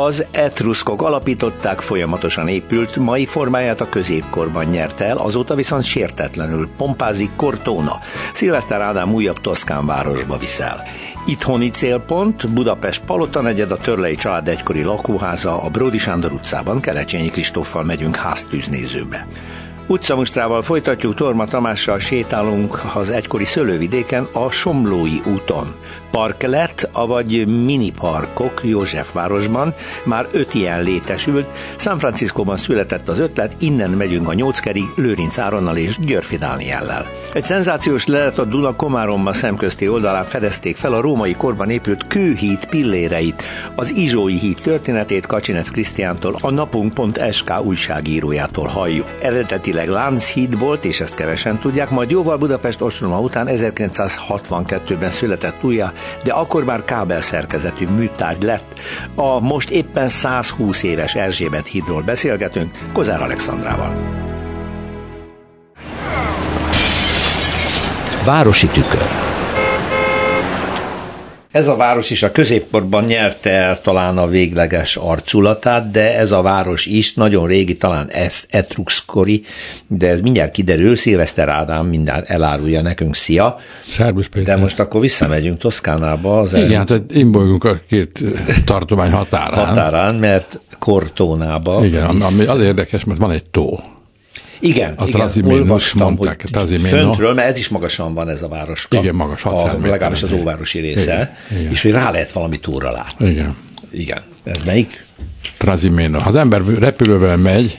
Az etruszkok alapították, folyamatosan épült, mai formáját a középkorban nyerte el, azóta viszont sértetlenül pompázik Cortona. Szilveszter Ádám újabb Toszkán városba viszel. Itthoni célpont Budapest Palota negyed, a Törlei család egykori lakóháza, a Bródi Sándor utcában Kelecsényi Kristóffal megyünk háztűznézőbe. Utcamustrával folytatjuk, Torma Tamással sétálunk az egykori szőlővidéken a Somlói úton. Park lett, avagy mini parkok Józsefvárosban, már öt ilyen létesült. San Franciscóban született az ötlet, innen megyünk a Nyóckerig Lőrinc Áronnal és Györfi Dániellel. Egy szenzációs lelet a Duna Komáromma szemközti oldalán fedezték fel a római korban épült kőhíd pilléreit, az Izsói híd történetét Kacsinec Krisztiántól, a napunk.sk újságírójától halljuk. Eredetileg Lánchíd volt, és ezt kevesen tudják, majd jóval Budapest ostroma után 1962-ben született újja, de akkor már kábel szerkezetű műtárgy lett. A most éppen 120 éves Erzsébet hídról beszélgetünk Kozár Alexandrával. Városi tükör ez a város is a középkorban nyerte el talán a végleges arculatát, de ez a város is nagyon régi, talán ez etruxkori, de ez mindjárt kiderül, Szilveszter Ádám mindjárt elárulja nekünk, szia. Szerbusz Péter. De most akkor visszamegyünk Toszkánába. Az Igen, el... tehát imbolygunk a két tartomány határán. Határán, mert Kortónába. Igen, ami az érdekes, mert van egy tó. Igen, a igen, olvastam, mondták, hogy Trazimino. föntről, mert ez is magasan van ez a város. Igen, magas, a, legalábbis az óvárosi része, igen, igen. és hogy rá lehet valami túra látni. Igen. Igen. Ez melyik? Trazimino. Ha az ember repülővel megy,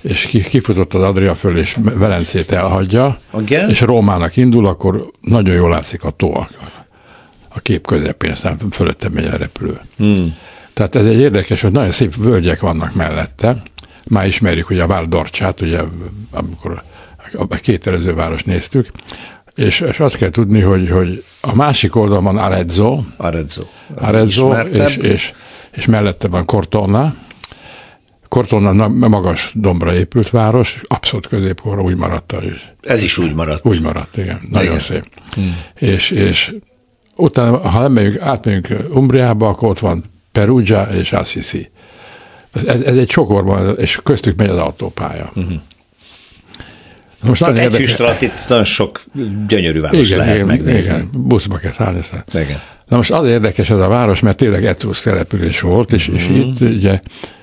és kifutott az Adria föl, és Velencét elhagyja, Igen? és Rómának indul, akkor nagyon jól látszik a tó a kép közepén, aztán fölötte megy a repülő. Hmm. Tehát ez egy érdekes, hogy nagyon szép völgyek vannak mellette, már ismerjük hogy a Valdorcsát, ugye amikor a két előző város néztük, és, és azt kell tudni, hogy, hogy a másik oldalon van Arezzo, Arezzo, Arezzo és, és, és mellette van Cortona, Cortona magas dombra épült város, abszolút középkorra úgy maradt. Ez is úgy maradt. Úgy maradt, igen. Nagyon igen. szép. Hmm. És, és utána, ha megyünk, átmegyünk Umbriába, akkor ott van Perugia és Assisi. Ez, ez egy csokorban, és köztük megy az autópálya. Uh-huh. Most Tehát egy füst alatt itt nagyon sok gyönyörű város igen, lehet igen, megnézni. Igen, buszba kell szállni. Igen. Na most az érdekes ez a város, mert tényleg etrusz település volt, és, és uh-huh. itt ugye...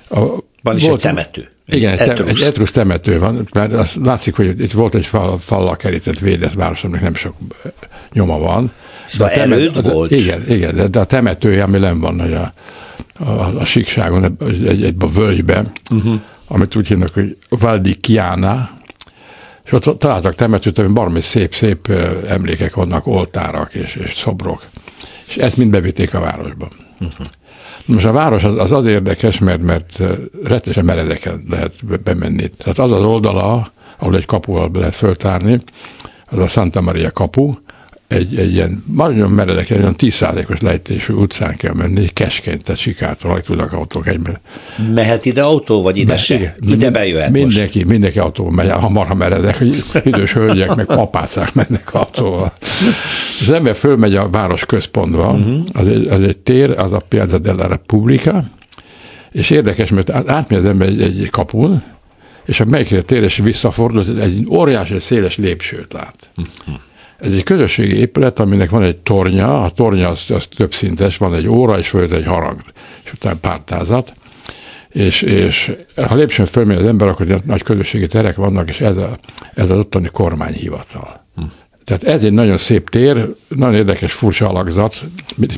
A, van is volt, egy temető. Igen, egy, etrusz. egy etrusz temető van, mert az látszik, hogy itt volt egy fal, fallal kerített védett város, aminek nem sok nyoma van. Szóval de a temet, volt? Igen, igen de, de a temetője, ami nem van, hogy a, a, a síkságon, egy, egy a völgyben, uh-huh. amit úgy hívnak, hogy Valdikiana, és ott találtak temetőt, ami baromi szép-szép emlékek vannak, oltárak és, és szobrok. És ezt mind bevitték a városba. Uh-huh. Most a város az, az az érdekes, mert, mert rettesen meredeken lehet bemenni. Tehát az az oldala, ahol egy kapuval lehet föltárni, az a Santa Maria kapu, egy, egy ilyen nagyon meredek, egy olyan 10%-os lejtésű utcán kell menni, keskeny, tehát sikától tudnak autók egyben. Mehet ide autó, vagy ide se? Igen, ide bejöhet Mindenki, most. mindenki autó megy, ha marha meredek, hogy idős hölgyek, meg apácák mennek autóval. És az ember fölmegy a város központba, uh-huh. az, egy, az egy tér, az a Piazza della Repubblica, és érdekes, mert átmegy az ember egy, egy kapun, és a tér, és visszafordul, egy óriási, széles lépsőt lát. Uh-huh ez egy közösségi épület, aminek van egy tornya, a tornya az, az több szintes, van egy óra, és fölött egy harang, és utána pártázat, és, és ha lépcsőn fölmegy az ember, akkor nagy közösségi terek vannak, és ez, a, ez az ottani kormányhivatal. Hm. Tehát ez egy nagyon szép tér, nagyon érdekes, furcsa alakzat,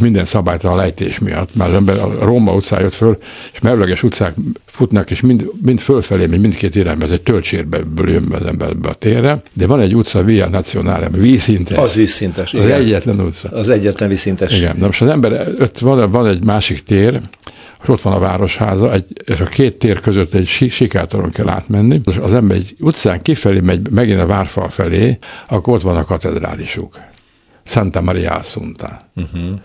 minden szabálytalan lejtés miatt. Már az ember a Róma utcán jött föl, és merőleges utcák futnak, és mind, mind fölfelé, mind mindkét irányba, ez egy töltsérből jön az ember be a térre, de van egy utca, Via Nacionale, ami vízszintes. Az vízszintes, Az igen. egyetlen utca. Az egyetlen vízszintes. Igen, de most az ember, ott van, van egy másik tér, és ott van a városháza, egy, és a két tér között egy sikátoron kell átmenni, és az ember egy utcán kifelé megy megint a várfal felé, akkor ott van a katedrálisuk. Santa Maria Assunta. Uh-huh.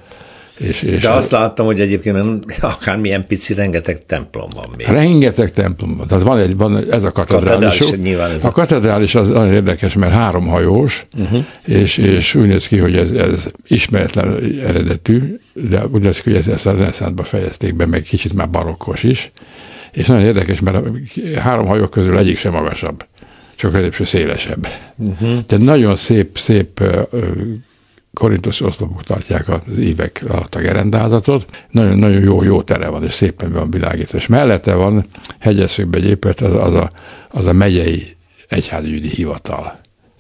És, és De azt láttam, hogy egyébként akármilyen pici, rengeteg templom van még. Rengeteg templom van. Tehát van, egy, van ez a katedrális. katedrális a, a katedrális az nagyon érdekes, mert három hajós, uh-huh. és, és úgy néz ki, hogy ez, ez ismeretlen eredetű, de úgy néz ki, hogy ezt a reneszánszba fejezték be, meg kicsit már barokkos is. És nagyon érdekes, mert a három hajó közül egyik sem magasabb, csak középső szélesebb. Uh-huh. Tehát nagyon szép, szép korintus oszlopok tartják az évek alatt a gerendázatot. Nagyon, nagyon jó, jó tere van, és szépen van világítva. És mellette van hegyeszőkben egy épület, az, az, a, az a megyei egyházügyi hivatal.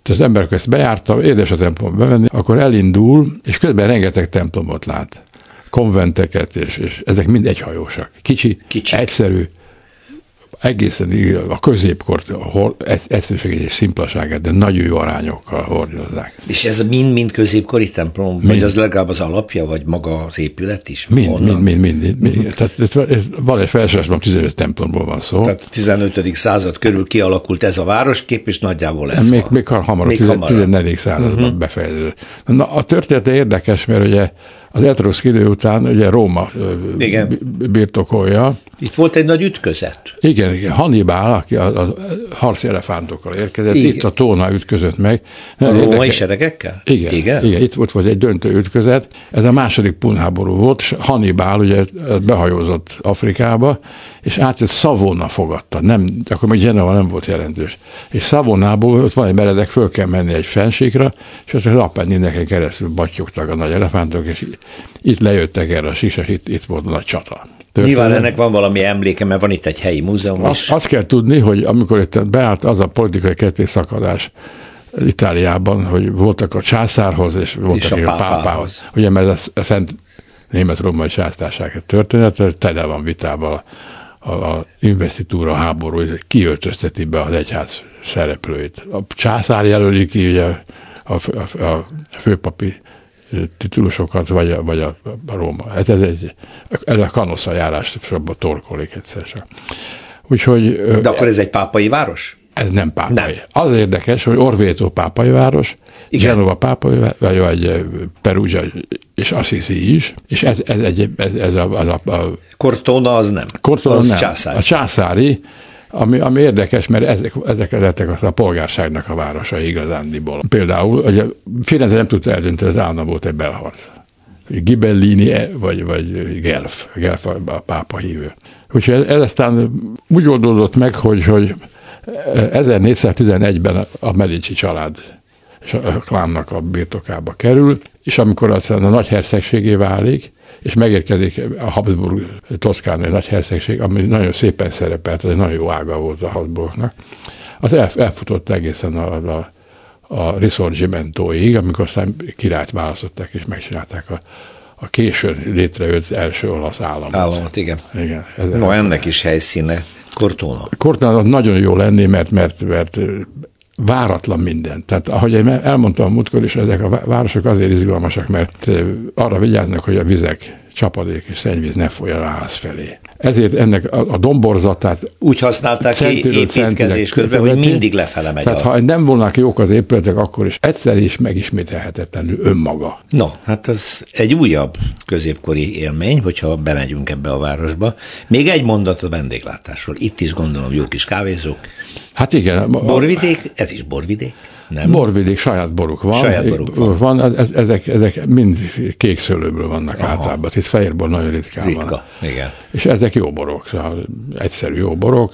Tehát az ember ezt bejárta, édes a templomba bevenni, akkor elindul, és közben rengeteg templomot lát. Konventeket, és, és ezek mind egyhajósak. Kicsi, Kicsi. egyszerű, egészen a középkort egyszerűségét és szimplaságát, de nagyon jó arányokkal hordozzák. És ez mind-mind középkori templom? Mind. Vagy az legalább az alapja, vagy maga az épület is? Mind, mind, mind, mind, mind. Tehát van egy felsorolásban 15 templomból van szó. Tehát 15. század körül kialakult ez a városkép, és nagyjából ez még, van. Még hamarabb, még 14. században uh-huh. befejeződött. Na, a történet érdekes, mert ugye az etruszk idő után ugye Róma Igen. birtokolja. Itt volt egy nagy ütközet. Igen, igen. Hannibal, aki a, a harci elefántokkal érkezett, igen. itt a Tóna ütközött meg. A római seregekkel? Igen, igen, igen. Itt volt, volt egy döntő ütközet. Ez a második punháború volt, és Hannibal ugye behajózott Afrikába, és átjött Szavona fogadta, nem, akkor még Genova nem volt jelentős. És Szavonából ott van egy meredek, föl kell menni egy fensíkra, és ott az Appennineken keresztül batyogtak a nagy elefántok, és itt lejöttek erre a síkra, itt, itt volt a csata. Történet. Nyilván ennek van valami emléke, mert van itt egy helyi múzeum azt, Azt kell tudni, hogy amikor itt beállt az a politikai kettészakadás Itáliában, hogy voltak a császárhoz, és voltak és a, a pápához. pápához. Ugye, mert ez a Szent Német-Római Császtárság történet, tele van vitával a, a investitúra háború, kiöltözteti be az egyház szereplőit. A császár jelöli ki ugye a, a, a főpapi titulusokat, vagy a, vagy a, a Róma. Hát ez, egy, ez a kanosza járás a torkolik egyszer csak. Úgyhogy, De akkor ez egy pápai város? Ez nem pápai. Nem. Az érdekes, hogy Orvétó pápai város, Igen. Genova pápai, vagy, vagy Perugia és Assisi is, és ez, ez, egy, ez, ez a, az a, a... Cortona az nem. Cortona az nem. Császári. A császári, ami, ami érdekes, mert ezek, ezek lettek a polgárságnak a városai igazándiból. Például, hogy Firenze nem tudta eldönteni, az állam volt egy belharc. Gibellini e, vagy, vagy Gelf, Gelf a, pápa hívő. Úgyhogy ez, ez aztán úgy oldódott meg, hogy, hogy 1411-ben a Medici család és a klánnak a birtokába kerül, és amikor aztán a nagy hercegségé válik, és megérkezik a Habsburg Toszkánai nagy hercegség, ami nagyon szépen szerepelt, ez egy nagyon jó ága volt a Habsburgnak, az el, elfutott egészen a, a, a Risorgimentóig, amikor aztán királyt választották, és megcsinálták a, a későn létrejött első olasz államot. Államot, igen. igen no, ennek is helyszíne. Cortona. Cortona nagyon jó lenni, mert, mert, mert váratlan minden. Tehát ahogy én elmondtam a múltkor is, ezek a városok azért izgalmasak, mert arra vigyáznak, hogy a vizek csapadék és szennyvíz ne folyjon a ház felé. Ezért ennek a, a domborzatát úgy használták ki építkezés közben, hogy mindig lefele megy. Tehát a... ha nem volnak jók az épületek, akkor is egyszer is megismételhetetlenül önmaga. No, hát ez egy újabb középkori élmény, hogyha bemegyünk ebbe a városba. Még egy mondat a vendéglátásról. Itt is gondolom jó kis kávézók. Hát igen. Borvidék, ez is borvidék. Nem? Borvidék, saját boruk van. Saját boruk van. van ezek, ezek mind kék szőlőből vannak Aha. általában. Itt fehérból nagyon ritkán Ritka, van. igen. És ezek jó borok, szóval egyszerű jó borok,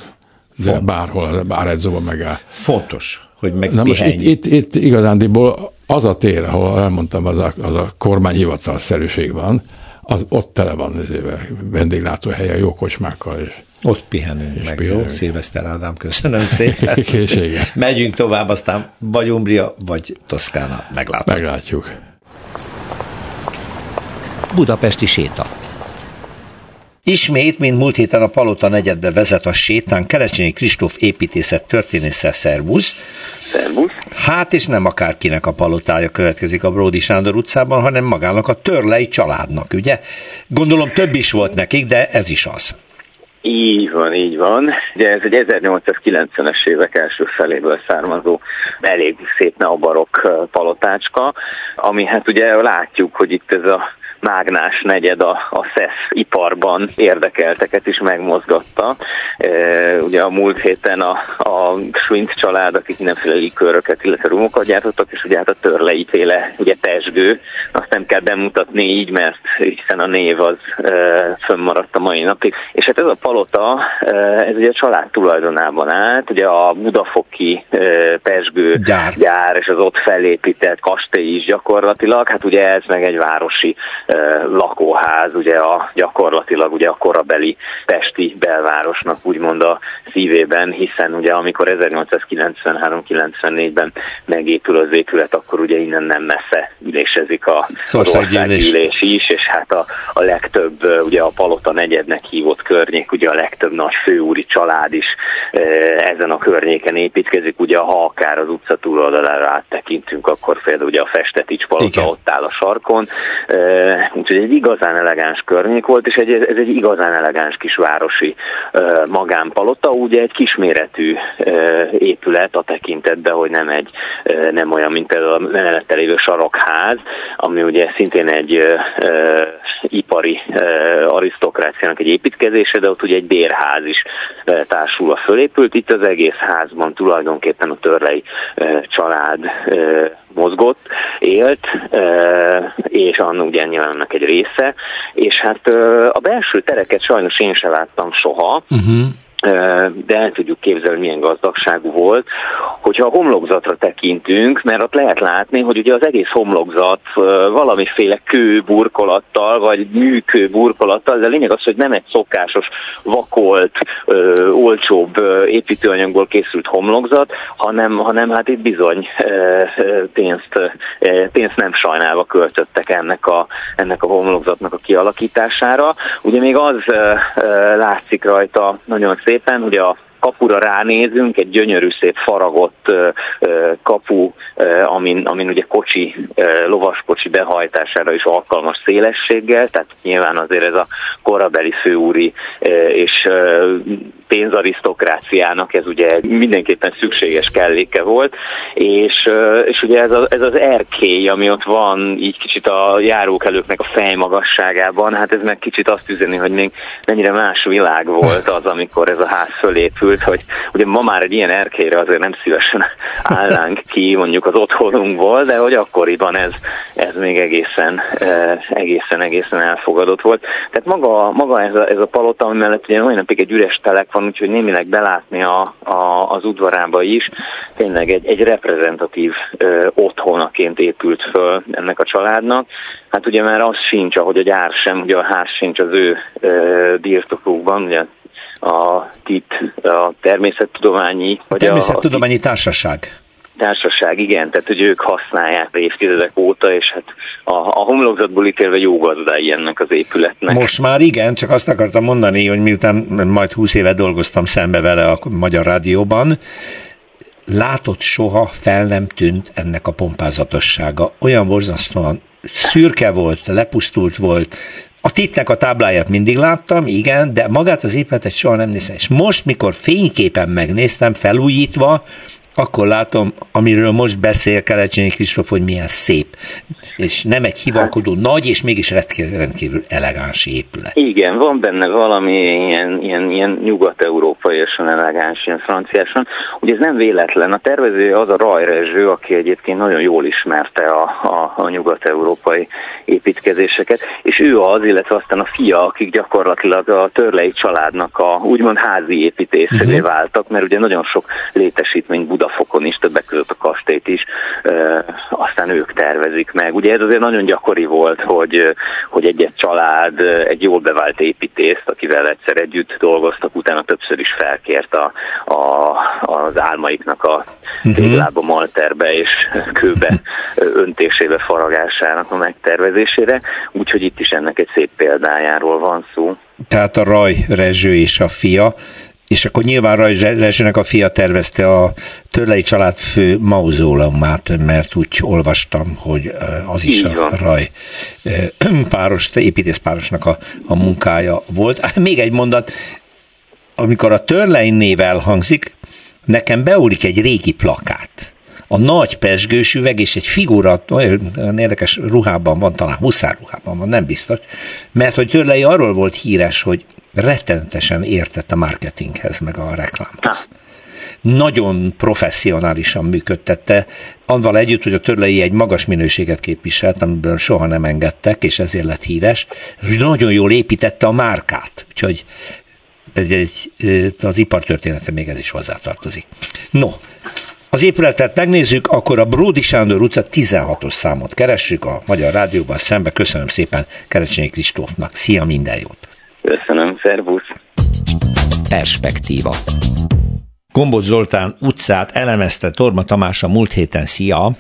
de Font. bárhol, bár egy zoba megáll. Fontos, hogy meg Na most itt, itt, itt igazándiból az a tér, ahol elmondtam, az a, az a kormányhivatal szerűség van, az ott tele van vendéglátóhelye, jó kocsmákkal és ott pihenünk és meg, pihenünk. jó? Szilveszter Ádám, köszönöm szépen. Megyünk tovább, aztán vagy Umbria, vagy Toszkána. Meglátjuk. Meglátjuk. Budapesti séta. Ismét, mint múlt héten a Palota negyedbe vezet a sétán, Kerecsényi Kristóf építészet történésze szervusz. Szervusz. Hát és nem akárkinek a palotája következik a Bródi Sándor utcában, hanem magának a Törlei családnak, ugye? Gondolom több is volt nekik, de ez is az. Így van, így van. Ugye ez egy 1890-es évek első feléből származó elég szép neobarok palotácska, ami hát ugye látjuk, hogy itt ez a mágnás negyed a, a SZESZ iparban érdekelteket is megmozgatta. Ugye a múlt héten a, a Schwint család, akik mindenféle likőröket, illetve rumokat gyártottak, és ugye hát a törlei féle ugye pesgő, azt nem kell bemutatni így, mert hiszen a név az e, fönnmaradt a mai napig. És hát ez a palota, ez ugye a család tulajdonában állt, ugye a Budafoki e, pesgő gyár. gyár és az ott felépített kastély is gyakorlatilag, hát ugye ez meg egy városi e, lakóház, ugye a gyakorlatilag ugye a korabeli pesti belvárosnak úgymond a szívében, hiszen ugye amikor 1893-94-ben megépül az épület, akkor ugye innen nem messze ülésezik a országgyűlés is, és hát a, a legtöbb, ugye a Palota negyednek hívott környék, ugye a legtöbb nagy főúri család is ezen a környéken építkezik, ugye ha akár az utca túloldalára áttekintünk, akkor például ugye a Festetics Palota Igen. ott áll a sarkon, úgyhogy egy igazán elegáns környék volt, és egy, ez egy igazán elegáns kisvárosi magánpalota, ugye egy kisméretű épület a tekintetben, hogy nem egy, nem olyan, mint ez a mellette lévő sarokház, ami ugye szintén egy ipari arisztokráciának egy építkezése, de ott ugye egy bérház is társul a fölépült. Itt az egész házban tulajdonképpen a törlei család mozgott, élt, és annak ugye nyilván annak egy része, és hát a belső tereket sajnos én sem láttam soha, uh-huh de el tudjuk képzelni, milyen gazdagságú volt. Hogyha a homlokzatra tekintünk, mert ott lehet látni, hogy ugye az egész homlokzat valamiféle kő burkolattal, vagy műkő burkolattal, de a lényeg az, hogy nem egy szokásos, vakolt, ö, olcsóbb építőanyagból készült homlokzat, hanem, hanem hát itt bizony pénzt, pénzt nem sajnálva költöttek ennek a, ennek a homlokzatnak a kialakítására. Ugye még az látszik rajta nagyon szép, szépen, hogy a kapura ránézünk, egy gyönyörű szép faragott kapu, amin, amin ugye kocsi, lovaskocsi behajtására is alkalmas szélességgel, tehát nyilván azért ez a korabeli főúri és pénzarisztokráciának ez ugye mindenképpen szükséges kelléke volt, és, és ugye ez, a, ez az erkély, ami ott van így kicsit a járókelőknek a fejmagasságában, hát ez meg kicsit azt üzeni, hogy még mennyire más világ volt az, amikor ez a ház fölépült, hogy ugye ma már egy ilyen erkélyre azért nem szívesen állnánk ki mondjuk az otthonunkból, de hogy akkoriban ez, ez még egészen, egészen, egészen elfogadott volt. Tehát maga, maga ez, a, ez a palota, ami mellett ugye olyan napig egy üres telek van, van, úgyhogy némileg belátni a, a, az udvarába is. Tényleg egy, egy reprezentatív ö, otthonaként épült föl ennek a családnak. Hát ugye már az sincs, ahogy a gyár sem, ugye a ház sincs az ő ö, birtokukban, ugye a TIT, a természettudományi... A természettudományi a, társaság társaság, igen, tehát hogy ők használják évtizedek óta, és hát a, a homlokzatból ítélve jó gazdái ennek az épületnek. Most már igen, csak azt akartam mondani, hogy miután majd 20 éve dolgoztam szembe vele a Magyar Rádióban, látott soha fel nem tűnt ennek a pompázatossága. Olyan borzasztóan szürke volt, lepusztult volt, a titnek a tábláját mindig láttam, igen, de magát az épületet soha nem néztem. És most, mikor fényképen megnéztem, felújítva, akkor látom, amiről most beszél Kelecsényi Kristóf, hogy milyen szép. És nem egy hivalkodó hát, nagy, és mégis rendkívül elegáns épület. Igen, van benne valami ilyen, ilyen, ilyen nyugat-európaiasan elegáns, ilyen franciásan. Ugye ez nem véletlen. A tervező az a Raj Rezső, aki egyébként nagyon jól ismerte a, a, a nyugat-európai építkezéseket, és ő az, illetve aztán a fia, akik gyakorlatilag a törlei családnak a úgymond házi építészévé uh-huh. váltak, mert ugye nagyon sok létesítmény Budafokon is, többek között a kastélyt is, aztán ők tervezik meg. Ugye ez azért nagyon gyakori volt, hogy, hogy egy-egy család egy jól bevált építészt, akivel egyszer együtt dolgoztak, utána többször is felkért a, a, az álmaiknak a mhm. téglába, malterbe és kőbe öntésébe, faragásának a megtervezésére, úgyhogy itt is ennek egy szép példájáról van szó. Tehát a Raj Rezső és a fia és akkor nyilván Raj Rezsőnek a fia tervezte a Törlei család fő mauzóleumát, mert úgy olvastam, hogy az is a Raj páros, építészpárosnak a, a munkája volt. Még egy mondat, amikor a Törlei név elhangzik, nekem beúlik egy régi plakát. A nagy pesgős üveg és egy figura, olyan érdekes ruhában van, talán huszár ruhában van, nem biztos, mert hogy Törlei arról volt híres, hogy rettenetesen értett a marketinghez, meg a reklámhoz. Nagyon professzionálisan működtette, anval együtt, hogy a törlei egy magas minőséget képviselt, amiből soha nem engedtek, és ezért lett híres, nagyon jól építette a márkát, úgyhogy egy, egy, az ipartörténete még ez is hozzátartozik. No, az épületet megnézzük, akkor a Bródi Sándor utca 16-os számot keressük a Magyar Rádióban szembe. Köszönöm szépen Kerecsényi Kristófnak. Szia, minden jót! Köszönöm, szervusz! Perspektíva. Gombóc Zoltán utcát elemezte Torma Tamás a múlt héten. Szia!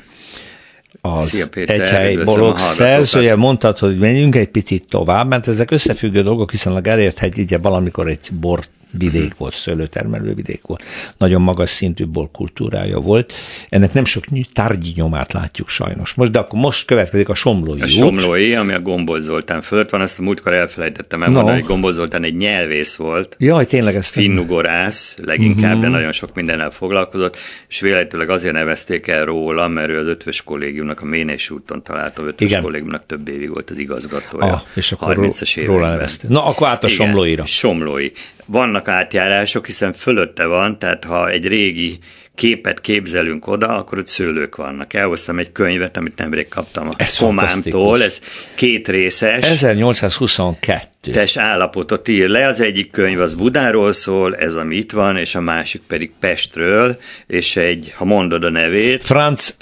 az Szia Péter, Egyhely blog szerzője, mondtad, hogy menjünk egy picit tovább, mert ezek összefüggő dolgok, hiszen a Gerért hegy ugye valamikor egy bort vidék volt, szőlőtermelő vidék volt, nagyon magas szintű kultúrája volt. Ennek nem sok tárgyi nyomát látjuk sajnos. Most, de akkor most következik a Somlói A út. Somlói, ami a Gombol Zoltán fölött van, azt a múltkor elfelejtettem elmondani, no. hogy Gombol Zoltán egy nyelvész volt. Jaj, tényleg ez Finnugorász, leginkább, uh-huh. de mhm. nagyon sok mindennel foglalkozott, és véletlenül azért nevezték el róla, mert ő az ötvös kollégiumnak, a Ménes úton található ötvös Igen. kollégiumnak több évig volt az igazgatója. Ah, és akkor 30-as róla nevezték. Na, akkor át a Igen, Somlóira. Somlói vannak átjárások, hiszen fölötte van, tehát ha egy régi képet képzelünk oda, akkor ott szőlők vannak. Elhoztam egy könyvet, amit nemrég kaptam a ez Komámtól, ez két részes. 1822. Tes állapotot ír le, az egyik könyv az Budáról szól, ez ami itt van, és a másik pedig Pestről, és egy, ha mondod a nevét. Franz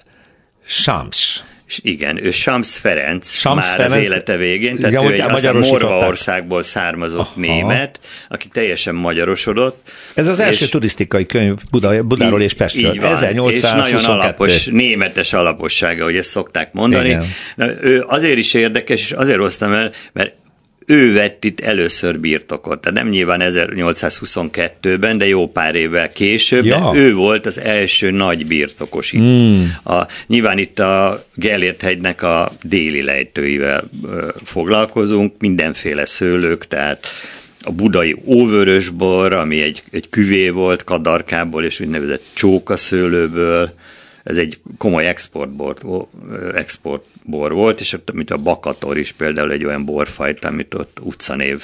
Schams. És igen, ő Sams Ferenc Sams már Ferenc, az élete végén, tehát igen, ő egy Morva országból származott Aha. német, aki teljesen magyarosodott. Ez az első és, turisztikai könyv Buda, Budáról és Pestről. Így van, 1822. és nagyon alapos, németes alapossága, hogy ezt szokták mondani. Igen. Ő azért is érdekes, és azért hoztam el, mert ő vett itt először birtokot. Tehát nem nyilván 1822-ben, de jó pár évvel később, ja. ő volt az első nagy birtokos itt. Mm. A, nyilván itt a Gellért hegynek a déli lejtőivel ö, foglalkozunk, mindenféle szőlők, tehát a budai óvörösbor, ami egy, egy küvé volt kadarkából és úgynevezett csókaszőlőből, ez egy komoly exportbor, exportbor volt, és mint a Bakator is például egy olyan borfajta, amit ott utcanév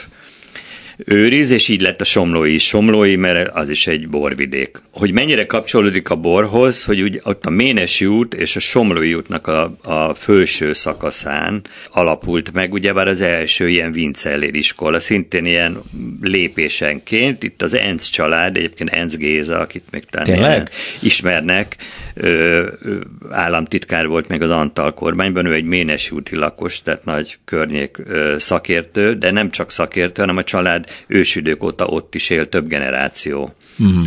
őriz, és így lett a Somlói is Somlói, mert az is egy borvidék. Hogy mennyire kapcsolódik a borhoz, hogy úgy ott a Ménesi út és a Somlói útnak a, a felső szakaszán alapult meg, ugyebár az első ilyen Vincellér iskola, szintén ilyen lépésenként, itt az Enz család, egyébként Enz Géza, akit még talán ismernek, államtitkár volt még az Antal kormányban, ő egy Ménesi úti lakos, tehát nagy környék szakértő, de nem csak szakértő, hanem a család ősidők óta ott is él több generáció. Uh-huh.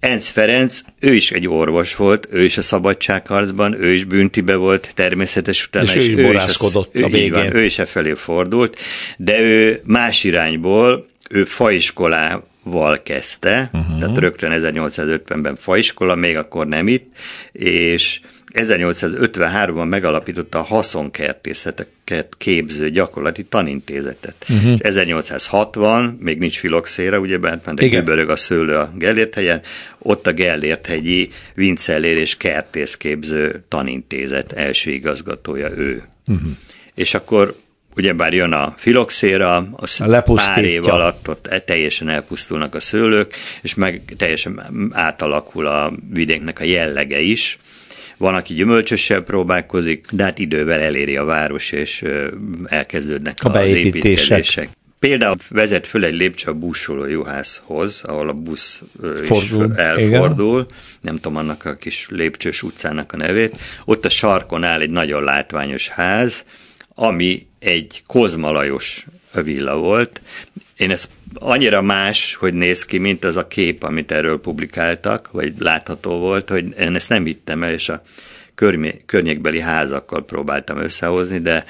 Enz Ferenc, ő is egy orvos volt, ő is a szabadságharcban, ő is büntibe volt természetes utána. És ő is boráskodott a végén. Van, ő is e felé fordult, de ő más irányból, ő faiskolá val kezdte, uh-huh. tehát rögtön 1850-ben faiskola, még akkor nem itt, és 1853-ban megalapította a haszonkertészeteket képző gyakorlati tanintézetet. Uh-huh. És 1860, még nincs filoxéra, ugye, mert de kibörög a szőlő a Gellért helyen, ott a Gellért hegyi Vincellér és kertészképző tanintézet első igazgatója ő. Uh-huh. És akkor ugyebár jön a filoxéra, az pár év alatt ott e- teljesen elpusztulnak a szőlők, és meg teljesen átalakul a vidéknek a jellege is. Van, aki gyümölcsössel próbálkozik, de hát idővel eléri a város, és elkezdődnek a az építések. Például vezet föl egy lépcső a búsoló juhászhoz, ahol a busz Fordul, is elfordul, igen. nem tudom annak a kis lépcsős utcának a nevét. Ott a sarkon áll egy nagyon látványos ház, ami egy kozmalajos villa volt. Én ez annyira más, hogy néz ki, mint az a kép, amit erről publikáltak, vagy látható volt, hogy én ezt nem hittem el, és a környékbeli házakkal próbáltam összehozni, de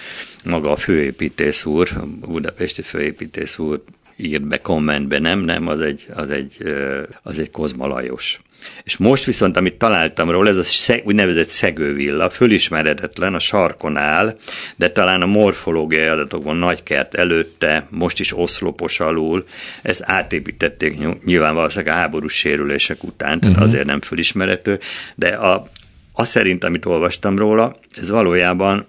maga a főépítész úr, a budapesti főépítész úr írt be kommentbe, nem, nem, az egy, az egy, az egy kozmalajos. És most viszont, amit találtam róla, ez a szeg, úgynevezett szegővilla, fölismeredetlen, a sarkon áll, de talán a morfológiai adatokban nagy kert előtte, most is oszlopos alul, ezt átépítették nyilván valószínűleg a háborús sérülések után, tehát uh-huh. azért nem fölismerető, de a azt szerint, amit olvastam róla, ez valójában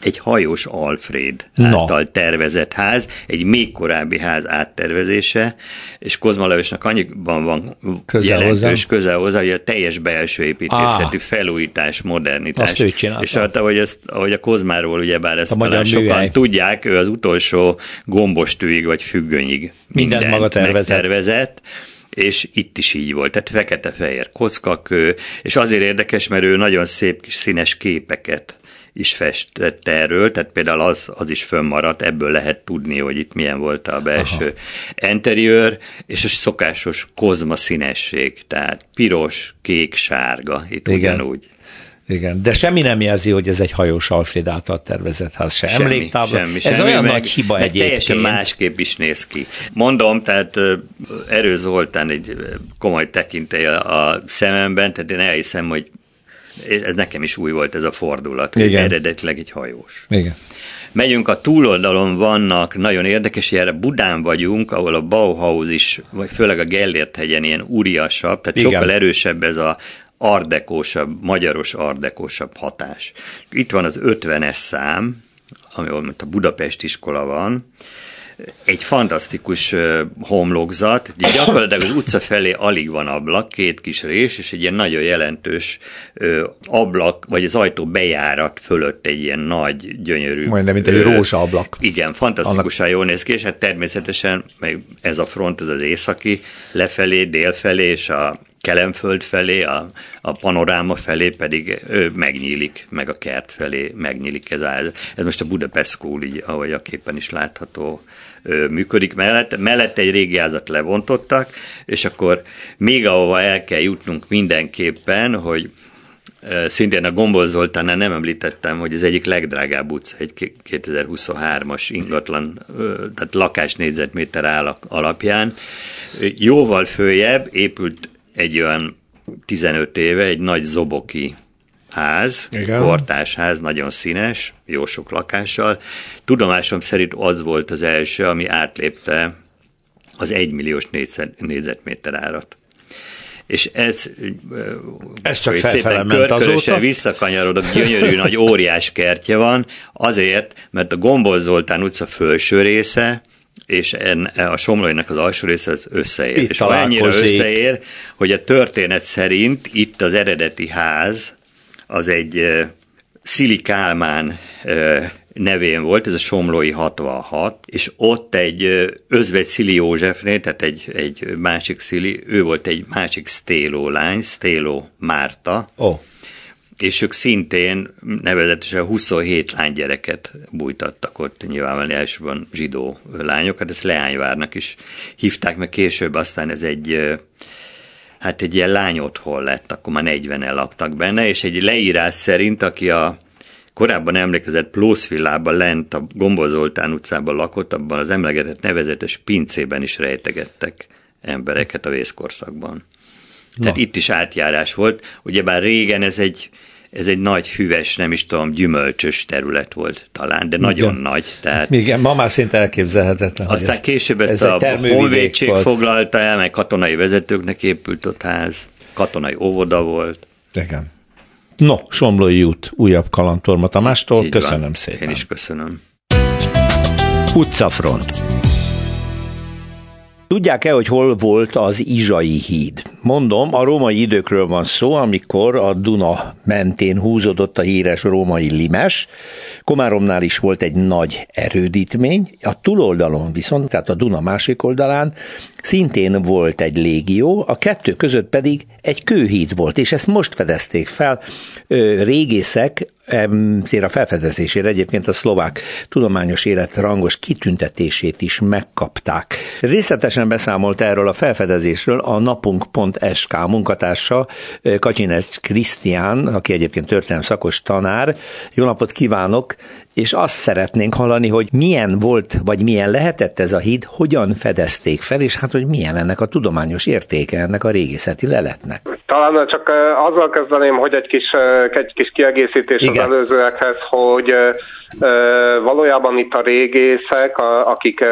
egy hajós Alfred Na. által tervezett ház, egy még korábbi ház áttervezése, és Kozma Lajosnak annyiban van közel jelentős hozzá. közel hozzá, hogy a teljes belső építészeti ah. felújítás, modernitás. Azt ő csinálta. És hát, ahogy, ezt, ahogy a Kozmáról ugyebár ezt a talán sokan műhely. tudják, ő az utolsó gombostűig vagy függönyig mindent, mindent maga tervezett. tervezett és itt is így volt, tehát fekete-fehér kockakő, és azért érdekes, mert ő nagyon szép kis színes képeket is festett erről, tehát például az, az is fönnmaradt, ebből lehet tudni, hogy itt milyen volt a belső Aha. interiőr, és a szokásos kozma színesség, tehát piros, kék, sárga, itt Igen. ugyanúgy. Igen, de semmi nem jelzi, hogy ez egy hajós Alfred által tervezett ház, se semmi, emléktábla. Semmi, ez semmi, olyan meg, nagy hiba egyébként. Teljesen másképp is néz ki. Mondom, tehát Erő Zoltán egy komoly tekintély a szememben, tehát én elhiszem, hogy ez nekem is új volt ez a fordulat, hogy Igen. eredetileg egy hajós. Igen. Megyünk a túloldalon vannak, nagyon érdekes, hogy erre Budán vagyunk, ahol a Bauhaus is, vagy főleg a Gellért hegyen ilyen úriasabb, tehát Igen. sokkal erősebb ez a ardekósabb, magyaros ardekósabb hatás. Itt van az 50-es szám, ahol a Budapest iskola van, egy fantasztikus homlokzat, gyakorlatilag az utca felé alig van ablak, két kis rés, és egy ilyen nagyon jelentős ablak, vagy az ajtó bejárat fölött egy ilyen nagy, gyönyörű... Majdnem, mint egy rózsa ablak. Igen, fantasztikusan Annak... jól néz ki, és hát természetesen meg ez a front, ez az északi, lefelé, délfelé, és a Kelemföld felé, a, a panoráma felé pedig ő megnyílik, meg a kert felé megnyílik ez, a, ez most a Budapest School, így, ahogy a képen is látható, működik mellett. Mellette egy régi házat levontottak, és akkor még ahova el kell jutnunk mindenképpen, hogy Szintén a Gombol Zoltánnál nem említettem, hogy ez egyik legdrágább utca, egy 2023-as ingatlan, tehát lakás négyzetméter alapján. Jóval följebb épült egy olyan 15 éve egy nagy zoboki ház, Igen. kortás ház, nagyon színes, jó sok lakással. Tudomásom szerint az volt az első, ami átlépte az egymilliós négyzetméter árat. És ez, ez csak ment azóta. visszakanyarodok, gyönyörű nagy óriás kertje van, azért, mert a Gombol Zoltán utca felső része, és en, a Somlóinak az alsó része az összeér. Itt és annyira összeér, hogy a történet szerint itt az eredeti ház, az egy Szili Kálmán nevén volt, ez a Somlói 66, és ott egy özvegy Szili Józsefnél, tehát egy, egy másik Szili, ő volt egy másik Stéló lány, Stéló Márta, oh. és ők szintén nevezetesen 27 lánygyereket bújtattak ott, nyilvánvalóan elsőben zsidó lányokat, ezt Leányvárnak is hívták meg később, aztán ez egy hát egy ilyen lány otthon lett, akkor már 40-en laktak benne, és egy leírás szerint, aki a korábban emlékezett Plószvillában lent a Gombozoltán utcában lakott, abban az emlegetett nevezetes pincében is rejtegettek embereket a vészkorszakban. Na. Tehát itt is átjárás volt. Ugyebár régen ez egy ez egy nagy füves, nem is tudom, gyümölcsös terület volt talán, de nagyon Igen. nagy. Tehát Igen, ma már szinte elképzelhetetlen. Aztán ez, később ezt ez a honvédség foglalta el, meg katonai vezetőknek épült ott ház, katonai óvoda volt. Igen. No, Somlói út, újabb kalantorma Tamástól, Így köszönöm van. szépen. Én is köszönöm. Utcafront. Tudják-e, hogy hol volt az Izsai híd? Mondom, a római időkről van szó, amikor a Duna mentén húzódott a híres római limes. Komáromnál is volt egy nagy erődítmény, a túloldalon viszont, tehát a Duna másik oldalán szintén volt egy légió, a kettő között pedig egy kőhíd volt, és ezt most fedezték fel régészek a felfedezésére egyébként a szlovák tudományos élet rangos kitüntetését is megkapták. Részletesen beszámolt erről a felfedezésről a napunk.sk munkatársa Kacsinec Krisztián, aki egyébként történelem szakos tanár. Jó napot kívánok! És azt szeretnénk hallani, hogy milyen volt, vagy milyen lehetett ez a híd, hogyan fedezték fel, és hát, hogy milyen ennek a tudományos értéke ennek a régészeti leletnek. Talán csak azzal kezdeném, hogy egy kis, egy kis kiegészítés Igen. az előzőekhez, hogy valójában itt a régészek, akik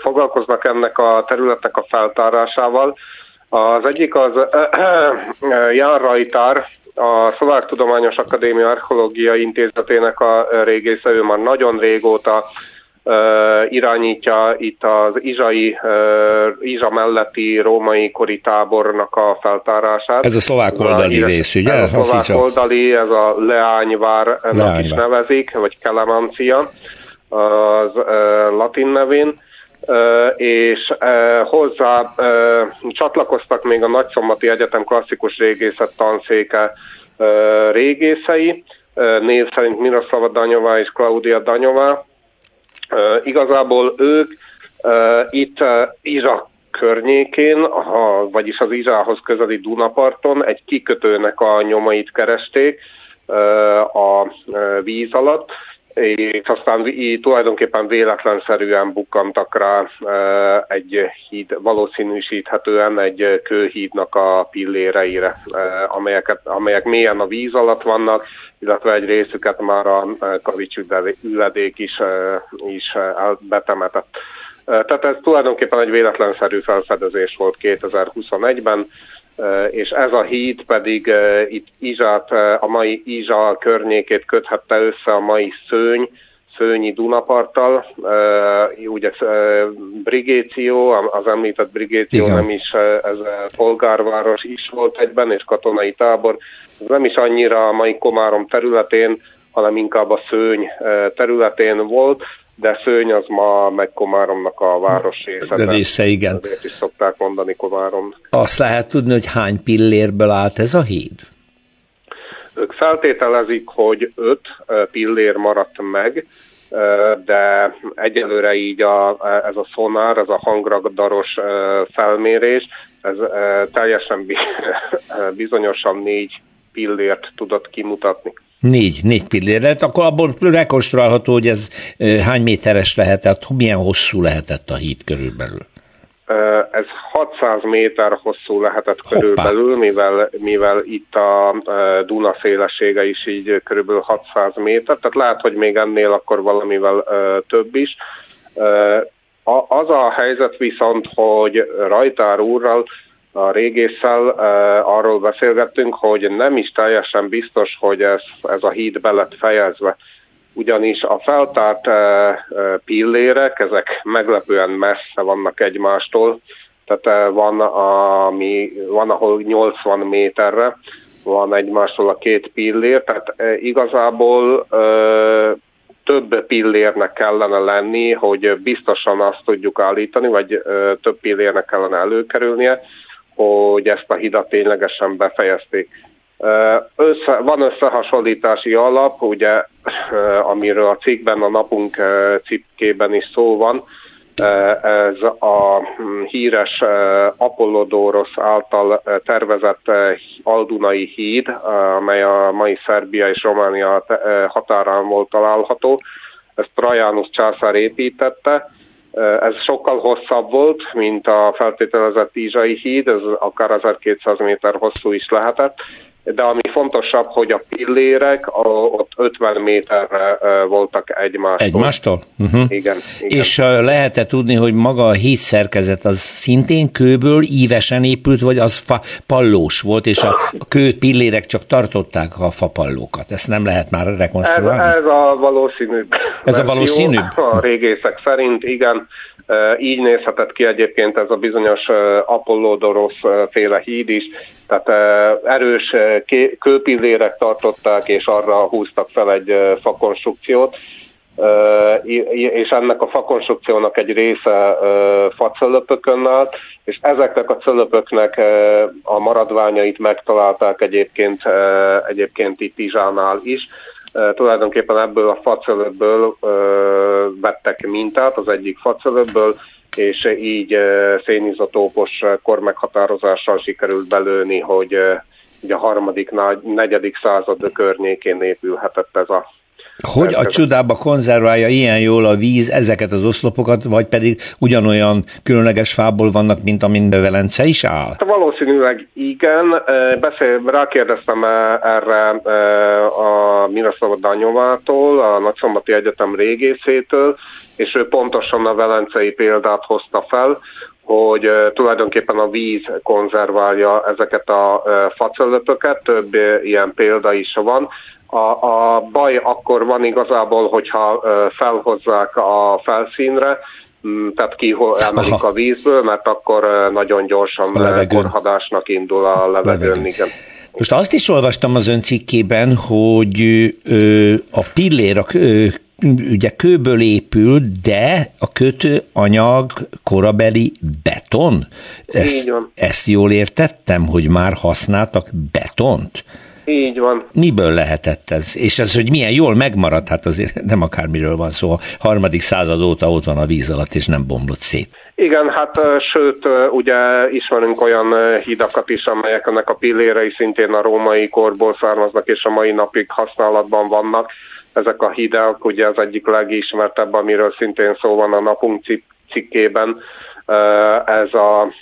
foglalkoznak ennek a területnek a feltárásával, az egyik az Jan Rajtár, a Szlovák Tudományos Akadémia Archeológiai Intézetének a régésze, ő már nagyon régóta irányítja itt az Izsai, Izsa melletti római kori tábornak a feltárását. Ez a szlovák oldali rész, ugye? Ez a szlovák oldali, ez a Leányvár, Leányvár. is nevezik, vagy Kelemancia az latin nevén és hozzá csatlakoztak még a Nagyszombati Egyetem klasszikus régészet tanszéke régészei, név szerint Miroslava Danyová és Claudia Danyová, Igazából ők itt Izsa környékén, ha, vagyis az Izsához közeli Dunaparton egy kikötőnek a nyomait keresték a víz alatt, és aztán így tulajdonképpen véletlenszerűen bukkantak rá egy híd, valószínűsíthetően egy kőhídnak a pilléreire, amelyeket, amelyek mélyen a víz alatt vannak, illetve egy részüket már a kavics üledék is, is betemetett. Tehát ez tulajdonképpen egy véletlenszerű felfedezés volt 2021-ben, és ez a híd pedig itt Izsát, a mai Izsa környékét köthette össze a mai szőny, Szőnyi Dunaparttal, ugye Brigéció, az említett Brigéció Igen. nem is, ez polgárváros is volt egyben, és katonai tábor, ez nem is annyira a mai Komárom területén, hanem inkább a Szőny területén volt, de Szőny az ma meg Komáromnak a város része. De része, igen. Ezért is szokták mondani Komárom. Azt lehet tudni, hogy hány pillérből állt ez a híd? Ők feltételezik, hogy öt pillér maradt meg, de egyelőre így a, ez a szonár, ez a hangragdaros felmérés, ez teljesen bizonyosan négy pillért tudott kimutatni. Négy, négy pillér lehet, akkor abból rekonstruálható, hogy ez hány méteres lehetett, milyen hosszú lehetett a híd körülbelül? Ez 600 méter hosszú lehetett Hoppá. körülbelül, mivel, mivel itt a Duna szélessége is így körülbelül 600 méter, tehát lehet, hogy még ennél akkor valamivel több is. Az a helyzet viszont, hogy Rajtár úrral a régésszel arról beszélgettünk, hogy nem is teljesen biztos, hogy ez, ez a híd be lett fejezve. Ugyanis a feltárt pillérek, ezek meglepően messze vannak egymástól, tehát van, ami, van ahol 80 méterre van egymástól a két pillér, tehát igazából több pillérnek kellene lenni, hogy biztosan azt tudjuk állítani, vagy több pillérnek kellene előkerülnie, hogy ezt a hidat ténylegesen befejezték. Össze, van összehasonlítási alap, ugye, amiről a cikkben, a napunk cikkében is szó van, ez a hm, híres Apollodoros által tervezett Aldunai híd, amely a mai Szerbia és Románia határán volt található. Ezt Trajanus császár építette, ez sokkal hosszabb volt, mint a feltételezett Ízsai híd, ez akár 1200 méter hosszú is lehetett, de ami fontosabb, hogy a pillérek a, ott 50 méterre voltak egymástól. Egymástól? Uh-huh. Igen, igen. És lehet-e tudni, hogy maga a híd szerkezet az szintén kőből ívesen épült, vagy az fa, pallós volt, és a kő pillérek csak tartották a fapallókat? Ezt nem lehet már rekonstruálni? Ez, ez a valószínűbb. Ez a valószínűbb? A régészek szerint, igen. Így nézhetett ki egyébként ez a bizonyos Apollodoros féle híd is, tehát erős kőpillérek tartották, és arra húztak fel egy fakonstrukciót, és ennek a fakonstrukciónak egy része facölöpökön állt, és ezeknek a cölöpöknek a maradványait megtalálták egyébként, egyébként itt Izsánál is. Tulajdonképpen ebből a facölöpből vettek mintát, az egyik facölöpből, és így szénizotópos kormeghatározással sikerült belőni, hogy ugye a harmadik, negyedik század környékén épülhetett ez a hogy a csodába konzerválja ilyen jól a víz ezeket az oszlopokat, vagy pedig ugyanolyan különleges fából vannak, mint amin Velence is áll? Hát valószínűleg igen. Beszél, rákérdeztem erre a Miroszlava Danyovától, a Nagyszombati Egyetem régészétől, és ő pontosan a velencei példát hozta fel, hogy tulajdonképpen a víz konzerválja ezeket a facölöpöket, több ilyen példa is van. A, a baj akkor van igazából, hogyha felhozzák a felszínre, mm, tehát emelik a vízből, mert akkor nagyon gyorsan korhadásnak indul a levegőn. Igen. Most azt is olvastam az ön cikkében, hogy a pillér, a ugye kőből épül, de a kötőanyag korabeli beton. Ezt, ezt jól értettem, hogy már használtak betont? Így van. Miből lehetett ez? És ez, hogy milyen jól megmaradt, hát azért nem akármiről van szó. A harmadik század óta ott van a víz alatt, és nem bomlott szét. Igen, hát sőt, ugye ismerünk olyan hidakat is, amelyek ennek a pillérei szintén a római korból származnak, és a mai napig használatban vannak ezek a hidak, ugye az egyik legismertebb, amiről szintén szó van a napunk cikkében, ez a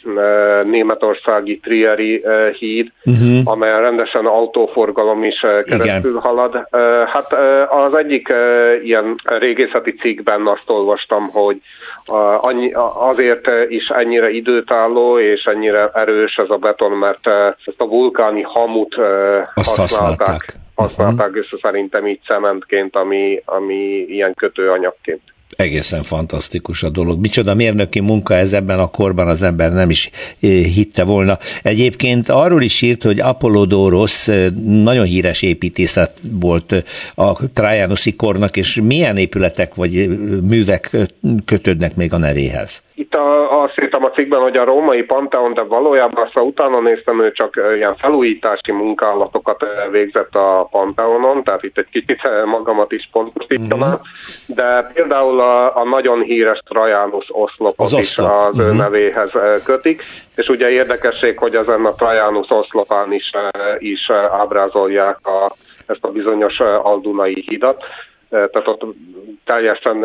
németországi Trieri híd, uh-huh. amelyen rendesen autóforgalom is keresztül Igen. halad. Hát az egyik ilyen régészeti cikkben azt olvastam, hogy azért is ennyire időtálló és ennyire erős ez a beton, mert ezt a vulkáni hamut azt használták. használták használták uh-huh. össze szerintem így cementként, ami, ami ilyen kötőanyagként egészen fantasztikus a dolog. Micsoda mérnöki munka ez ebben a korban az ember nem is eh, hitte volna. Egyébként arról is írt, hogy Apollodorus eh, nagyon híres építészet volt eh, a Trajanuszi kornak, és milyen épületek vagy művek kötődnek még a nevéhez? Itt a, azt írtam a cikkben, hogy a római Panteon, de valójában azt utána néztem, ő csak ilyen felújítási munkálatokat végzett a Panteonon, tehát itt egy kicsit magamat is pontosítom uh-huh. de például a, a nagyon híres Trajanus oszlopot az is oszlop. az uh-huh. nevéhez kötik, és ugye érdekesség, hogy ezen a Trajanus oszlopán is, is ábrázolják a, ezt a bizonyos aldunai hidat, tehát ott teljesen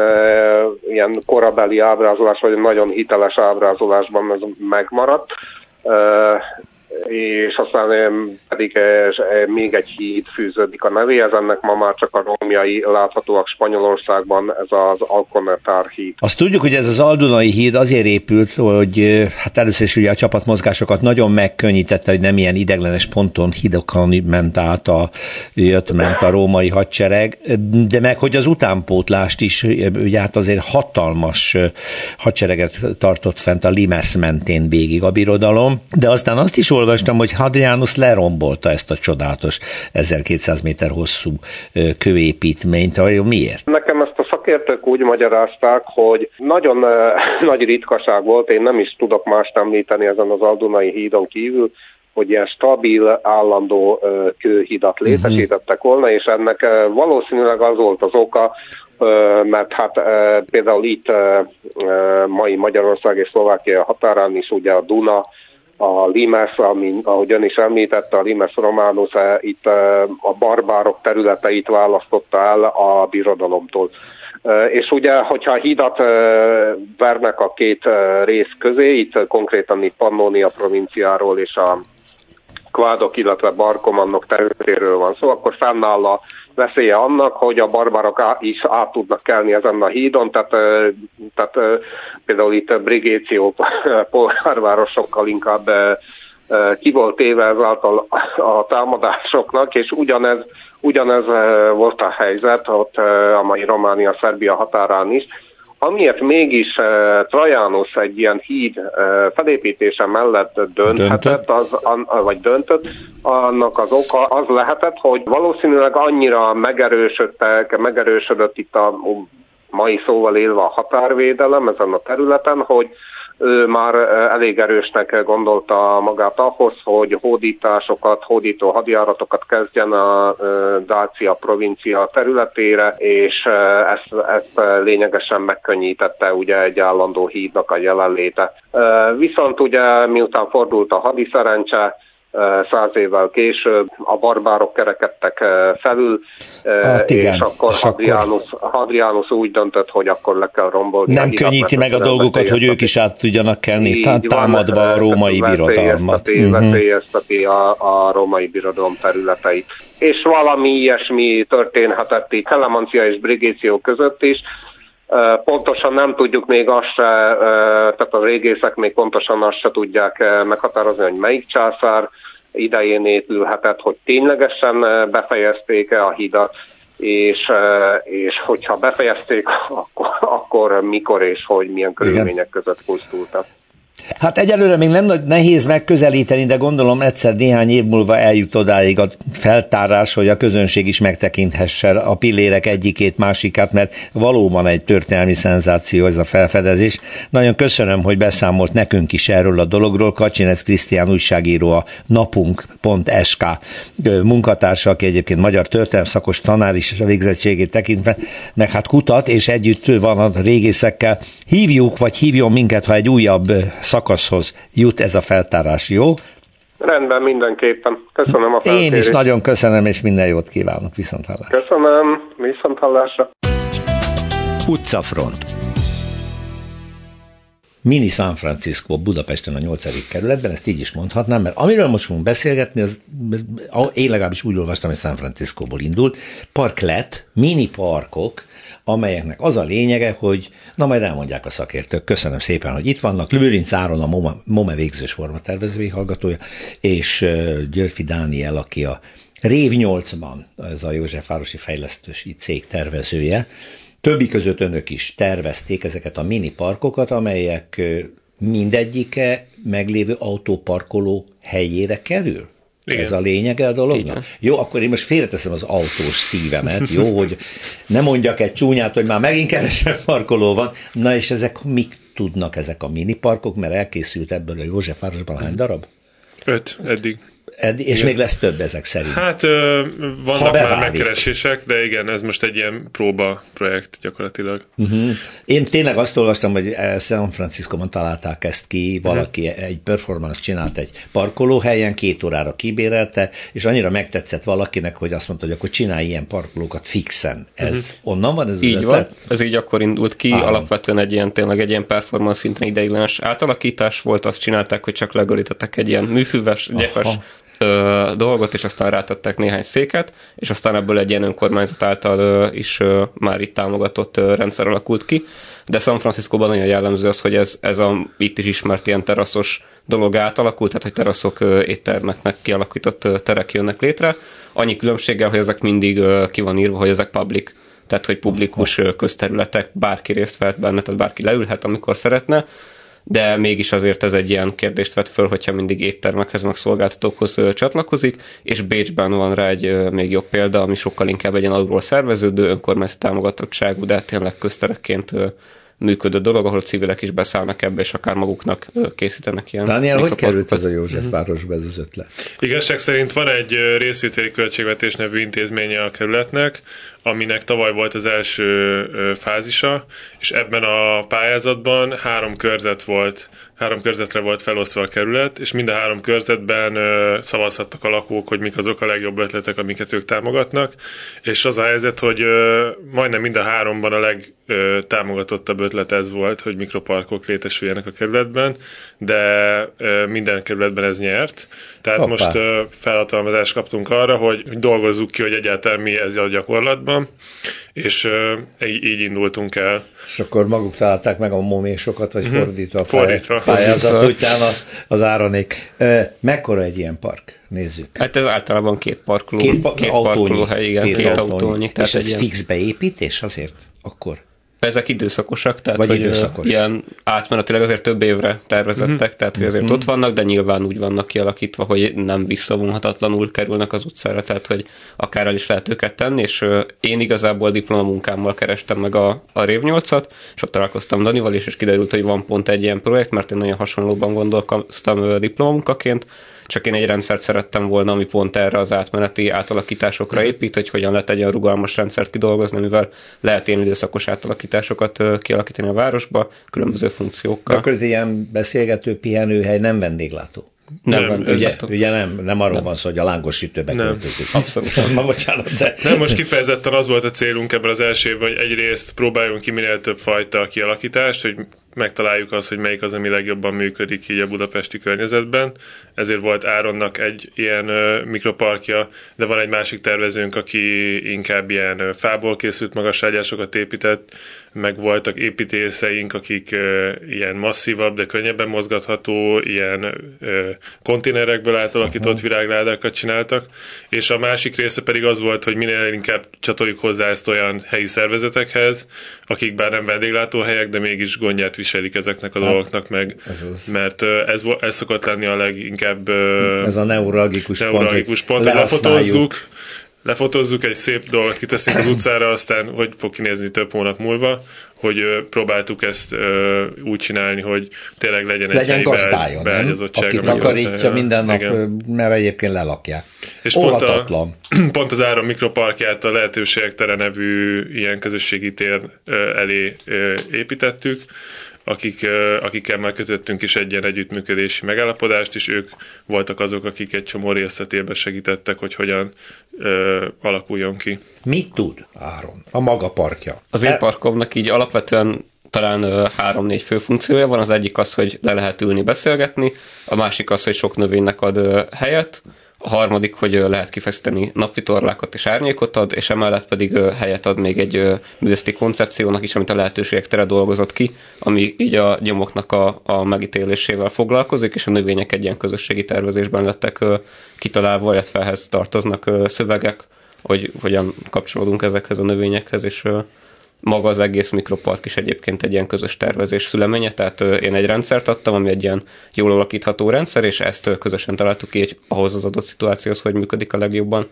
ilyen korabeli ábrázolás, vagy nagyon hiteles ábrázolásban ez megmaradt és aztán pedig még egy híd fűződik a nevéhez, ennek ma már csak a romjai láthatóak Spanyolországban, ez az Alconetár híd. Azt tudjuk, hogy ez az Aldunai híd azért épült, hogy hát először is ugye a csapatmozgásokat nagyon megkönnyítette, hogy nem ilyen ideglenes ponton hidokon ment át a, jött, ment a római hadsereg, de meg, hogy az utánpótlást is, ugye hát azért hatalmas hadsereget tartott fent a Limes mentén végig a birodalom, de aztán azt is olvastam, hogy Hadrianus lerombolta ezt a csodálatos 1200 méter hosszú kőépítményt. Vajon miért? Nekem ezt a szakértők úgy magyarázták, hogy nagyon nagy ritkaság volt, én nem is tudok mást említeni ezen az Aldunai hídon kívül, hogy ilyen stabil, állandó kőhidat mhm. létesítettek volna, és ennek valószínűleg az volt az oka, mert hát például itt mai Magyarország és Szlovákia határán is ugye a Duna a Limes, ami, ahogy ön is említette, a Limes Románus eh, itt eh, a barbárok területeit választotta el a birodalomtól. Eh, és ugye, hogyha hidat vernek a két rész közé, itt konkrétan itt Pannonia provinciáról és a Kvádok, illetve Barkomannok területéről van szó, akkor fennáll a veszélye annak, hogy a barbarok is át tudnak kelni ezen a hídon, tehát, tehát például itt a Brigéció polgárvárosokkal inkább ki volt éve ezáltal a támadásoknak, és ugyanez, ugyanez volt a helyzet ott a mai Románia-Szerbia határán is, Amiért mégis uh, Trajanus egy ilyen híd uh, felépítése mellett dönthetett, az, an, vagy döntött, annak az oka az lehetett, hogy valószínűleg annyira megerősödtek, megerősödött itt a mai szóval élve a határvédelem ezen a területen, hogy ő már elég erősnek gondolta magát ahhoz, hogy hódításokat, hódító hadjáratokat kezdjen a Dácia provincia területére, és ezt, ezt lényegesen megkönnyítette ugye egy állandó hídnak a jelenléte. Viszont ugye miután fordult a hadiszerencse, száz évvel később a barbárok kerekedtek felül, hát igen, és akkor Hadrianus. Hadrianus úgy döntött, hogy akkor le kell rombolni. Nem könnyíti meg a dolgokat, hogy ők is át tudjanak kelni, támadva a római birodalmat. Veszélyezteti uh-huh. a, a római birodalom területeit. És valami ilyesmi történhetett itt Kelemancia és Brigéció között is, Pontosan nem tudjuk még azt se, tehát a régészek még pontosan azt se tudják meghatározni, hogy melyik császár idején épülhetett, hogy ténylegesen befejezték-e a hidat, és, és hogyha befejezték, akkor, akkor mikor és hogy milyen körülmények Igen. között pusztultak. Hát egyelőre még nem nagy nehéz megközelíteni, de gondolom egyszer néhány év múlva eljut odáig a feltárás, hogy a közönség is megtekinthesse a pillérek egyikét, másikát, mert valóban egy történelmi szenzáció ez a felfedezés. Nagyon köszönöm, hogy beszámolt nekünk is erről a dologról. Kacsinec Krisztián újságíró a napunk.sk munkatársa, aki egyébként magyar történelmi szakos tanár is a végzettségét tekintve, meg hát kutat, és együtt van a régészekkel. Hívjuk, vagy hívjon minket, ha egy újabb szakaszhoz jut ez a feltárás, jó? Rendben, mindenképpen. Köszönöm a feltérést. Én is nagyon köszönöm, és minden jót kívánok. Viszont hallásra. Köszönöm, viszont hallásra. Utcafront. Mini San Francisco Budapesten a 8. kerületben, ezt így is mondhatnám, mert amiről most fogunk beszélgetni, az én legalábbis úgy olvastam, hogy San Franciscóból indult, parklet, mini parkok, amelyeknek az a lényege, hogy na majd elmondják a szakértők. Köszönöm szépen, hogy itt vannak. Lőrinc Áron, a MOME, MOME végzős formatervezői hallgatója, és Györfi Dániel, aki a Rév 8-ban, ez a Józsefvárosi Fejlesztősi Cég tervezője. Többi között önök is tervezték ezeket a mini parkokat, amelyek mindegyike meglévő autóparkoló helyére kerül? Igen. Ez a lényege a dolognak? Igen. Jó, akkor én most félreteszem az autós szívemet, jó, hogy ne mondjak egy csúnyát, hogy már megint kevesebb parkoló van. Na és ezek mik tudnak ezek a mini parkok, mert elkészült ebből a Józsefvárosban hány darab? Öt eddig. Eddig, és igen. még lesz több ezek szerint. Hát ö, vannak már megkeresések, de igen, ez most egy ilyen próba projekt gyakorlatilag. Uh-huh. Én tényleg azt olvastam, hogy San Francisco-ban találták ezt ki, valaki uh-huh. egy performance csinált egy parkolóhelyen, két órára kibérelte, és annyira megtetszett valakinek, hogy azt mondta, hogy akkor csinálj ilyen parkolókat fixen. Ez uh-huh. onnan van ez Így van, ez így akkor indult ki, Állam. alapvetően egy ilyen tényleg egy ilyen performance szinten ideiglenes átalakítás volt, azt csinálták, hogy csak legolítottak egy ilyen műfüves, gyepes ö, dolgot, és aztán rátettek néhány széket, és aztán ebből egy ilyen önkormányzat által ö, is ö, már itt támogatott ö, rendszer alakult ki. De San Franciscóban nagyon jellemző az, hogy ez, ez a itt is ismert ilyen teraszos dolog átalakult, tehát hogy teraszok ö, éttermeknek kialakított ö, terek jönnek létre. Annyi különbséggel, hogy ezek mindig ö, ki van írva, hogy ezek public tehát hogy publikus közterületek, bárki részt vehet benne, tehát bárki leülhet, amikor szeretne, de mégis azért ez egy ilyen kérdést vet föl, hogyha mindig éttermekhez, meg szolgáltatókhoz csatlakozik, és Bécsben van rá egy még jobb példa, ami sokkal inkább egy ilyen alulról szerveződő, önkormányzati támogatottságú, de tényleg közterekként működő dolog, ahol civilek is beszállnak ebbe, és akár maguknak készítenek ilyen. Dániel, hogy került ez a Józsefvárosba ez az ötlet? Igazság szerint van egy részvételi költségvetés nevű intézménye a kerületnek, aminek tavaly volt az első fázisa, és ebben a pályázatban három körzet volt, három körzetre volt felosztva a kerület, és mind a három körzetben szavazhattak a lakók, hogy mik azok a legjobb ötletek, amiket ők támogatnak, és az a helyzet, hogy majdnem mind a háromban a legtámogatottabb ötlet ez volt, hogy mikroparkok létesüljenek a kerületben, de minden kerületben ez nyert. Tehát Hoppá. most felhatalmazást kaptunk arra, hogy dolgozzuk ki, hogy egyáltalán mi ez a gyakorlatban, és így, indultunk el. És akkor maguk találták meg a momésokat, vagy uh-huh. fordítva a fordítva. pályázat után az áranék. Mekkora egy ilyen park? Nézzük. Hát ez általában két parkoló, két, pa- két autónyi, parkolóhely, igen, két, két autónyi. autónyi. És ez ilyen... fix beépítés azért? Akkor? Ezek időszakosak, tehát Vagy hogy időszakos. ilyen átmenetileg azért több évre tervezettek, uh-huh. tehát hogy azért uh-huh. ott vannak, de nyilván úgy vannak kialakítva, hogy nem visszavonhatatlanul kerülnek az utcára, tehát hogy akár el is lehet őket tenni, és én igazából diplomamunkámmal kerestem meg a, a Rév 8-at, és ott találkoztam Danival is, és kiderült, hogy van pont egy ilyen projekt, mert én nagyon hasonlóban gondolkoztam diplomamunkaként, csak én egy rendszert szerettem volna, ami pont erre az átmeneti átalakításokra mhm. épít, hogy hogyan lehet egy olyan rugalmas rendszert kidolgozni, mivel lehet ilyen időszakos átalakításokat kialakítani a városba, különböző funkciókkal. Akkor ez ilyen beszélgető pihenőhely nem vendéglátó? Nem, nem ugye, ugye nem, nem arról nem. van szó, hogy a lángos sütőbe nem. költözik. Abszolút. Ma bocsánat, de... Nem, most kifejezetten az volt a célunk ebben az első évben, hogy egyrészt próbáljunk ki minél több fajta kialakítást, hogy megtaláljuk azt, hogy melyik az, ami legjobban működik így a budapesti környezetben. Ezért volt Áronnak egy ilyen mikroparkja, de van egy másik tervezőnk, aki inkább ilyen fából készült magasságyásokat épített, meg voltak építészeink, akik ilyen masszívabb, de könnyebben mozgatható, ilyen konténerekből átalakított uh-huh. virágládákat csináltak, és a másik része pedig az volt, hogy minél inkább csatoljuk hozzá ezt olyan helyi szervezetekhez, akik bár nem vendéglátóhelyek, de mégis gondját viselik ezeknek a hát, dolgoknak, meg, ez az. mert ez, ez szokott lenni a leginkább... Ez a neuralgikus, neuralgikus pont, pont hogy lefotózzuk, lefotózzuk, egy szép dolgot kiteszünk az utcára, aztán hogy fog kinézni több hónap múlva, hogy próbáltuk ezt úgy csinálni, hogy tényleg legyen, legyen egy gazdája, nem? Aki takarítja minden nap, igen. mert egyébként lelakják. És pont, a, pont az Áram Mikroparkját a Lehetőségek Tere nevű ilyen közösségi tér elé építettük, akik, akikkel már kötöttünk is egy ilyen együttműködési megállapodást, és ők voltak azok, akik egy csomó részletében segítettek, hogy hogyan ö, alakuljon ki. Mit tud Áron? A maga parkja. Az én parkomnak így alapvetően talán három-négy fő funkciója van. Az egyik az, hogy le lehet ülni, beszélgetni, a másik az, hogy sok növénynek ad helyet, harmadik, hogy lehet kifeszíteni napvitorlákat és árnyékot ad, és emellett pedig helyet ad még egy művészeti koncepciónak is, amit a lehetőségek tere dolgozott ki, ami így a gyomoknak a, a megítélésével foglalkozik, és a növények egy ilyen közösségi tervezésben lettek kitalálva, illetve ehhez tartoznak szövegek, hogy hogyan kapcsolódunk ezekhez a növényekhez, és maga az egész mikropark is egyébként egy ilyen közös tervezés szüleménye, tehát én egy rendszert adtam, ami egy ilyen jól alakítható rendszer, és ezt közösen találtuk ki hogy ahhoz az adott szituációhoz, hogy működik a legjobban.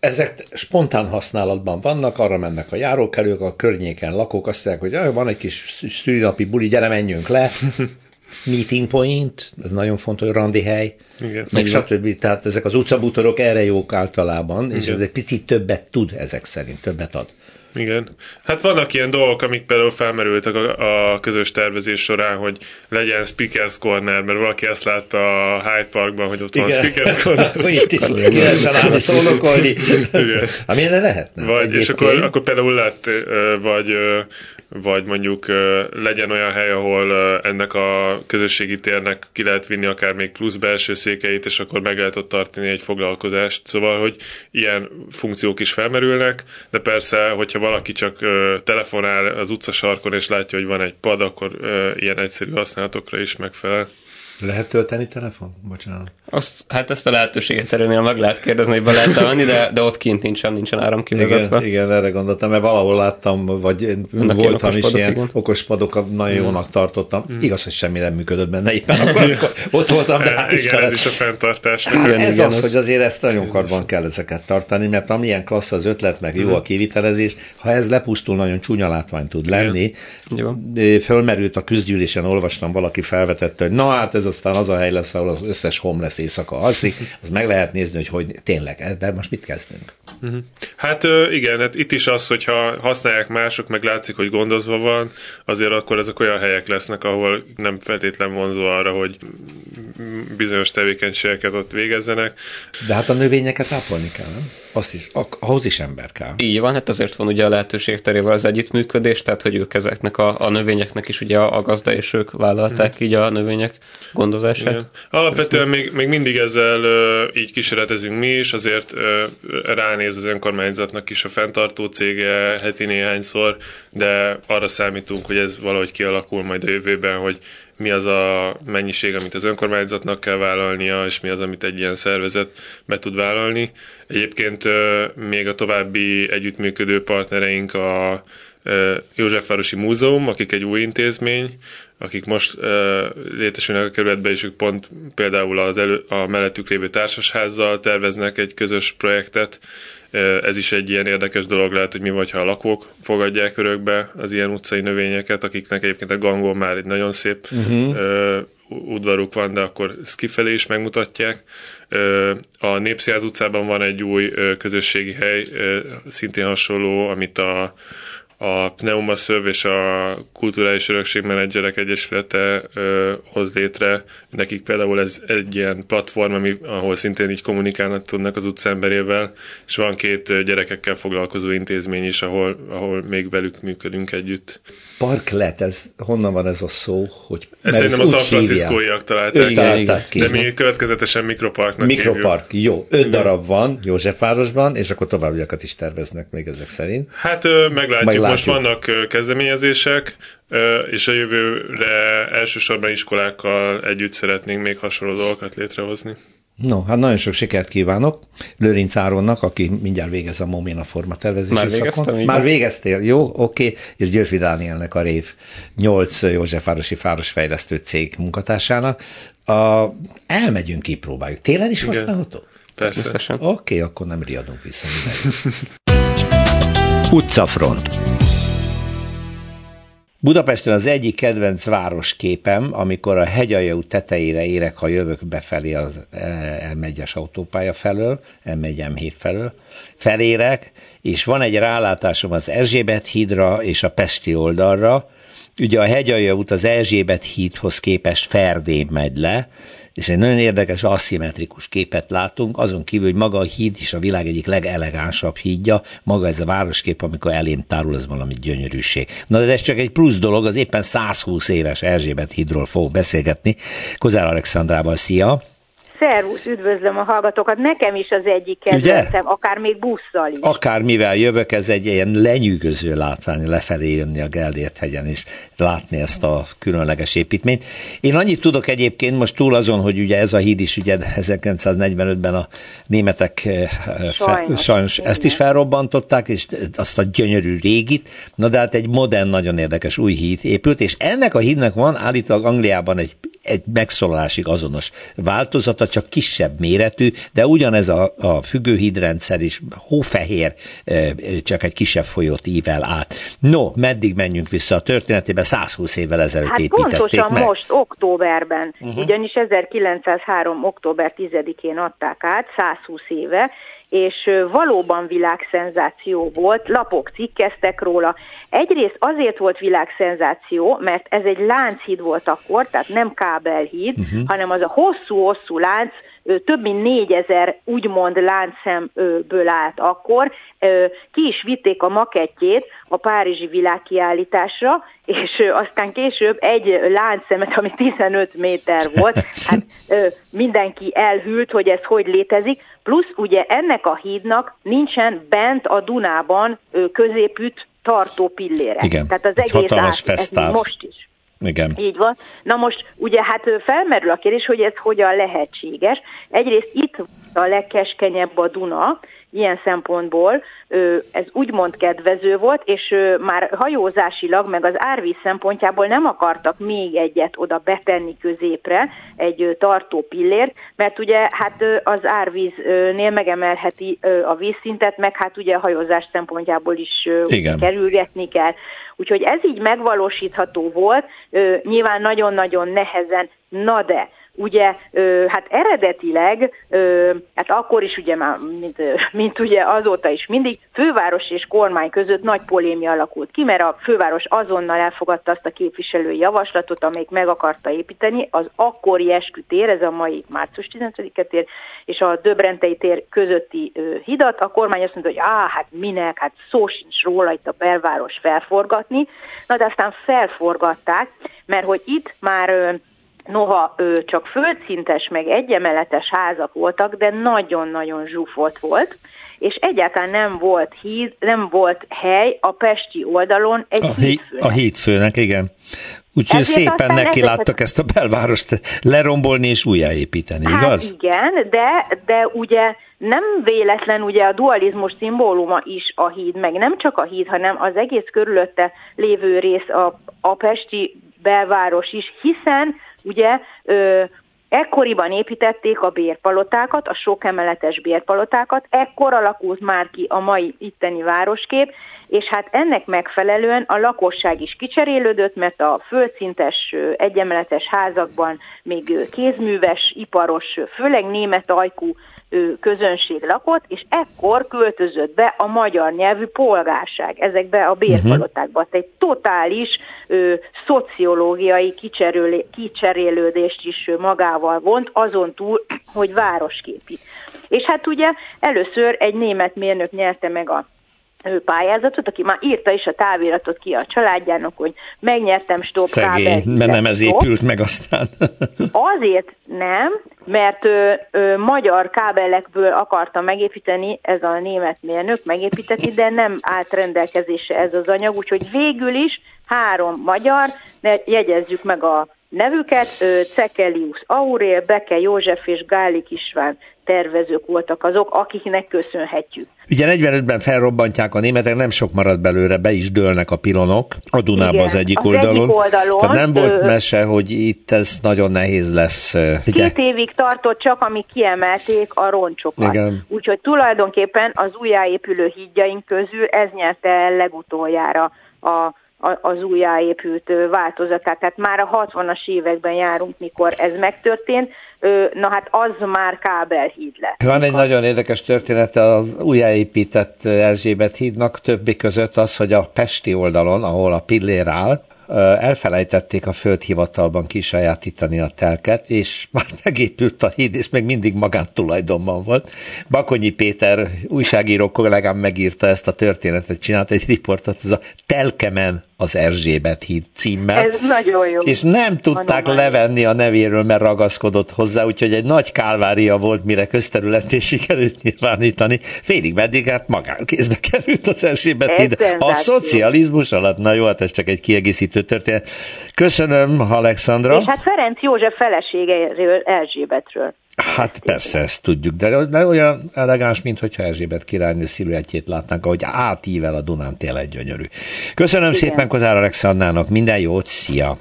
Ezek spontán használatban vannak, arra mennek a járókelők, a környéken lakók azt mondják, hogy van egy kis szülinapi buli, gyere, menjünk le, meeting point, ez nagyon fontos, randi hely, Igen. meg stb. Tehát ezek az utcabútorok erre jók általában, Igen. és ez egy picit többet tud ezek szerint, többet ad. Igen. Hát vannak ilyen dolgok, amik például felmerültek a, a közös tervezés során, hogy legyen Speakers Corner, mert valaki ezt látta a Hyde Parkban, hogy ott Igen. van Speakers Corner. hogy itt is lehessen állni szónokolni. Igen. Ami lehetne. Vagy, és akkor, akkor például lett, vagy vagy mondjuk legyen olyan hely, ahol ennek a közösségi térnek ki lehet vinni akár még plusz belső székeit, és akkor meg lehet ott tartani egy foglalkozást. Szóval, hogy ilyen funkciók is felmerülnek, de persze, hogyha valaki csak telefonál az utcasarkon, és látja, hogy van egy pad, akkor ilyen egyszerű használatokra is megfelel. Lehet tölteni telefon? Bocsánat. Azt, hát ezt a lehetőséget erőnél meg lehet kérdezni, hogy be lehet venni, de, de ott kint nincsen, nincsen áram kivezetve. Igen, igen, erre gondoltam, mert valahol láttam, vagy Ennek voltam is ilyen igen. okos padok, nagyon mm. jónak tartottam. Mm. Igaz, hogy semmi nem működött benne éppen, akkor, akkor ott voltam, de hát Igen, ez is a fenntartás. Hát igen, ez igen, az, az, hogy azért ezt nagyon karban kell ezeket tartani, mert amilyen klassz az ötlet, meg jó mm. a kivitelezés, ha ez lepusztul, nagyon csúnya látvány tud lenni. Igen. Fölmerült a küzdgyűlésen, olvastam, valaki felvetette, hogy na hát ez aztán az a hely lesz, ahol az összes homeless éjszaka alszik, az meg lehet nézni, hogy, hogy tényleg, ebben most mit kezdünk. Uh-huh. Hát igen, hát itt is az, hogyha használják mások, meg látszik, hogy gondozva van, azért akkor ezek olyan helyek lesznek, ahol nem feltétlen vonzó arra, hogy bizonyos tevékenységeket ott végezzenek. De hát a növényeket ápolni kell, nem? Azt is, ahhoz is ember kell. Így van, hát azért van ugye a lehetőség terével az együttműködés, tehát hogy ők ezeknek a, a növényeknek is ugye a, a gazda, és ők vállalták hmm. így a növények gondozását. Igen. Alapvetően még, még mindig ezzel így kísérletezünk mi is, azért ránéz az önkormányzatnak is a fenntartó cége heti néhányszor, de arra számítunk, hogy ez valahogy kialakul majd a jövőben, hogy mi az a mennyiség, amit az önkormányzatnak kell vállalnia, és mi az, amit egy ilyen szervezet be tud vállalni. Egyébként még a további együttműködő partnereink a Józsefvárosi Múzeum, akik egy új intézmény, akik most létesülnek a kerületbe, és ők pont például az elő, a mellettük lévő társasházzal terveznek egy közös projektet, ez is egy ilyen érdekes dolog lehet, hogy mi vagy, ha a lakók fogadják örökbe az ilyen utcai növényeket, akiknek egyébként a gangon már egy nagyon szép uh-huh. udvaruk van, de akkor ezt kifelé is megmutatják. A Népszínház utcában van egy új közösségi hely, szintén hasonló, amit a a Pneumaszöv és a Kulturális Örökség Menedzserek Egyesülete ö, hoz létre. Nekik például ez egy ilyen platform, ami, ahol szintén így kommunikálnak tudnak az utcemberével, és van két gyerekekkel foglalkozó intézmény is, ahol, ahol még velük működünk együtt. Parklet, ez honnan van ez a szó? Hogy, ez szerintem a San Francisco-iak találták, igen. ki. De mi következetesen mikroparknak Mikropark, hívjuk. jó. Öt igen. darab van Józsefvárosban, és akkor továbbiakat is terveznek még ezek szerint. Hát meglátjuk, meglátjuk. most vannak kezdeményezések, és a jövőre elsősorban iskolákkal együtt szeretnénk még hasonló dolgokat létrehozni. No, hát nagyon sok sikert kívánok Lőrinc Áronnak, aki mindjárt végez a Momina forma tervezési Már végeztem, Már végeztél, jó, oké, okay. és Györfi Dánielnek a Rév 8 Józsefvárosi Fárosfejlesztő cég munkatársának. A, elmegyünk, kipróbáljuk. Télen is használható? Persze. Oké, okay, akkor nem riadunk vissza. Utcafront. Budapesten az egyik kedvenc városképem, amikor a hegyalja út tetejére érek, ha jövök befelé az M1-es autópálya felől, M1 M7 felől, felérek, és van egy rálátásom az Erzsébet hídra és a Pesti oldalra, Ugye a hegyalja út az Erzsébet hídhoz képest Ferdén megy le, és egy nagyon érdekes aszimmetrikus képet látunk, azon kívül, hogy maga a híd is a világ egyik legelegánsabb hídja, maga ez a városkép, amikor elém tárul, ez valami gyönyörűség. Na de ez csak egy plusz dolog, az éppen 120 éves Erzsébet hídról fog beszélgetni. Kozár Alexandrával, szia! Szervusz, üdvözlöm a hallgatókat. Nekem is az egyik kedvencem, akár még busszal is. Akár mivel jövök, ez egy ilyen lenyűgöző látvány lefelé jönni a Geldért hegyen és látni ezt a különleges építményt. Én annyit tudok egyébként most túl azon, hogy ugye ez a híd is ugye 1945-ben a németek eh, sajnos, fe, sajnos ezt is felrobbantották, és azt a gyönyörű régit, na de hát egy modern, nagyon érdekes új híd épült, és ennek a hídnak van állítólag Angliában egy egy megszólalásig azonos változata, csak kisebb méretű, de ugyanez a, a függőhídrendszer is hófehér, csak egy kisebb folyót ível át. No, meddig menjünk vissza a történetében? 120 évvel ezelőtt hát építették pontosan meg. most, októberben, uh-huh. ugyanis 1903. október 10-én adták át, 120 éve, és valóban világszenzáció volt, lapok cikkeztek róla. Egyrészt azért volt világszenzáció, mert ez egy lánchíd volt akkor, tehát nem kábelhíd, uh-huh. hanem az a hosszú-hosszú lánc, több mint négyezer úgymond láncszemből állt akkor. Ki is vitték a makettjét a Párizsi világkiállításra, és aztán később egy láncszemet, ami 15 méter volt, hát mindenki elhűlt, hogy ez hogy létezik, plusz ugye ennek a hídnak nincsen bent a Dunában középütt tartó pillére. Igen, Tehát az egész át, ez most is. Igen. Így van. Na most ugye hát felmerül a kérdés, hogy ez hogyan lehetséges. Egyrészt itt a legkeskenyebb a Duna, ilyen szempontból ez úgymond kedvező volt, és már hajózásilag, meg az árvíz szempontjából nem akartak még egyet oda betenni középre, egy tartó pillért, mert ugye hát az árvíznél megemelheti a vízszintet, meg hát ugye a hajózás szempontjából is kerülgetni kell. Úgyhogy ez így megvalósítható volt, nyilván nagyon-nagyon nehezen, na de ugye, hát eredetileg, hát akkor is ugye már, mint, mint ugye azóta is mindig, főváros és kormány között nagy polémia alakult ki, mert a főváros azonnal elfogadta azt a képviselői javaslatot, amelyik meg akarta építeni az akkori eskütér, ez a mai március 15-e tér, és a Döbrentei tér közötti hidat. A kormány azt mondta, hogy á, hát minek, hát szó sincs róla itt a belváros felforgatni. Na de aztán felforgatták, mert hogy itt már Noha ő csak földszintes, meg egyemeletes házak voltak, de nagyon-nagyon zsúfolt volt, és egyáltalán nem volt híd, nem volt hely a pesti oldalon egy a hídfőnek. A hídfőnek, igen. Úgyhogy szépen neki láttak ezt a belvárost lerombolni és újjáépíteni, hát igaz? igen, de, de ugye nem véletlen ugye a dualizmus szimbóluma is a híd, meg nem csak a híd, hanem az egész körülötte lévő rész a, a pesti belváros is, hiszen ugye ö, ekkoriban építették a bérpalotákat, a sok emeletes bérpalotákat, ekkor alakult már ki a mai itteni városkép, és hát ennek megfelelően a lakosság is kicserélődött, mert a földszintes egyemeletes házakban még kézműves, iparos, főleg német ajkú közönség lakott, és ekkor költözött be a magyar nyelvű polgárság ezekbe a bérpalotákba. Uh-huh. Egy totális ö, szociológiai kicserélődést is magával vont, azon túl, hogy városképi. És hát ugye először egy német mérnök nyerte meg a pályázatot, aki már írta is a táviratot ki a családjának, hogy megnyertem stop Szegény, mert nem ez épült meg aztán. Azért nem, mert ö, ö, magyar kábelekből akarta megépíteni ez a német mérnök, megépíteni, de nem állt rendelkezésre ez az anyag, úgyhogy végül is három magyar, de jegyezzük meg a nevüket, Cekelius Aurél, Beke József és Gálik István tervezők voltak azok, akiknek köszönhetjük. Ugye 45-ben felrobbantják a németek, nem sok marad belőle, be is dőlnek a pilonok a Dunába Igen, az egyik az oldalon. Egyik oldalon. Tehát nem volt mese, hogy itt ez nagyon nehéz lesz. Ugye? Két évig tartott csak, amíg kiemelték a roncsokat. Igen. Úgyhogy tulajdonképpen az újjáépülő hídjaink közül ez nyerte el legutoljára a az újjáépült változatát. Tehát már a 60-as években járunk, mikor ez megtörtént, na hát az már kábelhíd lett. Van egy nagyon érdekes történet az újjáépített Erzsébet hídnak, többi között az, hogy a Pesti oldalon, ahol a pillér áll, elfelejtették a földhivatalban kisajátítani a telket, és már megépült a híd, és még mindig magántulajdonban volt. Bakonyi Péter újságíró kollégám megírta ezt a történetet, csinált egy riportot, ez a Telkemen az Erzsébet híd címmel. Ez nagyon jó. És nem tudták nagyon levenni a nevéről, mert ragaszkodott hozzá, úgyhogy egy nagy kálvária volt, mire közterületé sikerült nyilvánítani. Félig meddig hát magánkézbe került az Erzsébet híd. A szocializmus alatt, na jó, hát ez csak egy kiegészítő történet. Köszönöm, Alexandra. És hát Ferenc József feleségeiről, Erzsébetről. Hát persze, ezt tudjuk, de, de olyan elegáns, mint hogyha Erzsébet királynő sziluettjét látnánk, ahogy átível a Dunán tényleg gyönyörű. Köszönöm Igen. szépen Kozár Alexandrának, minden jót, szia!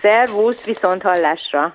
Szervusz, viszont hallásra!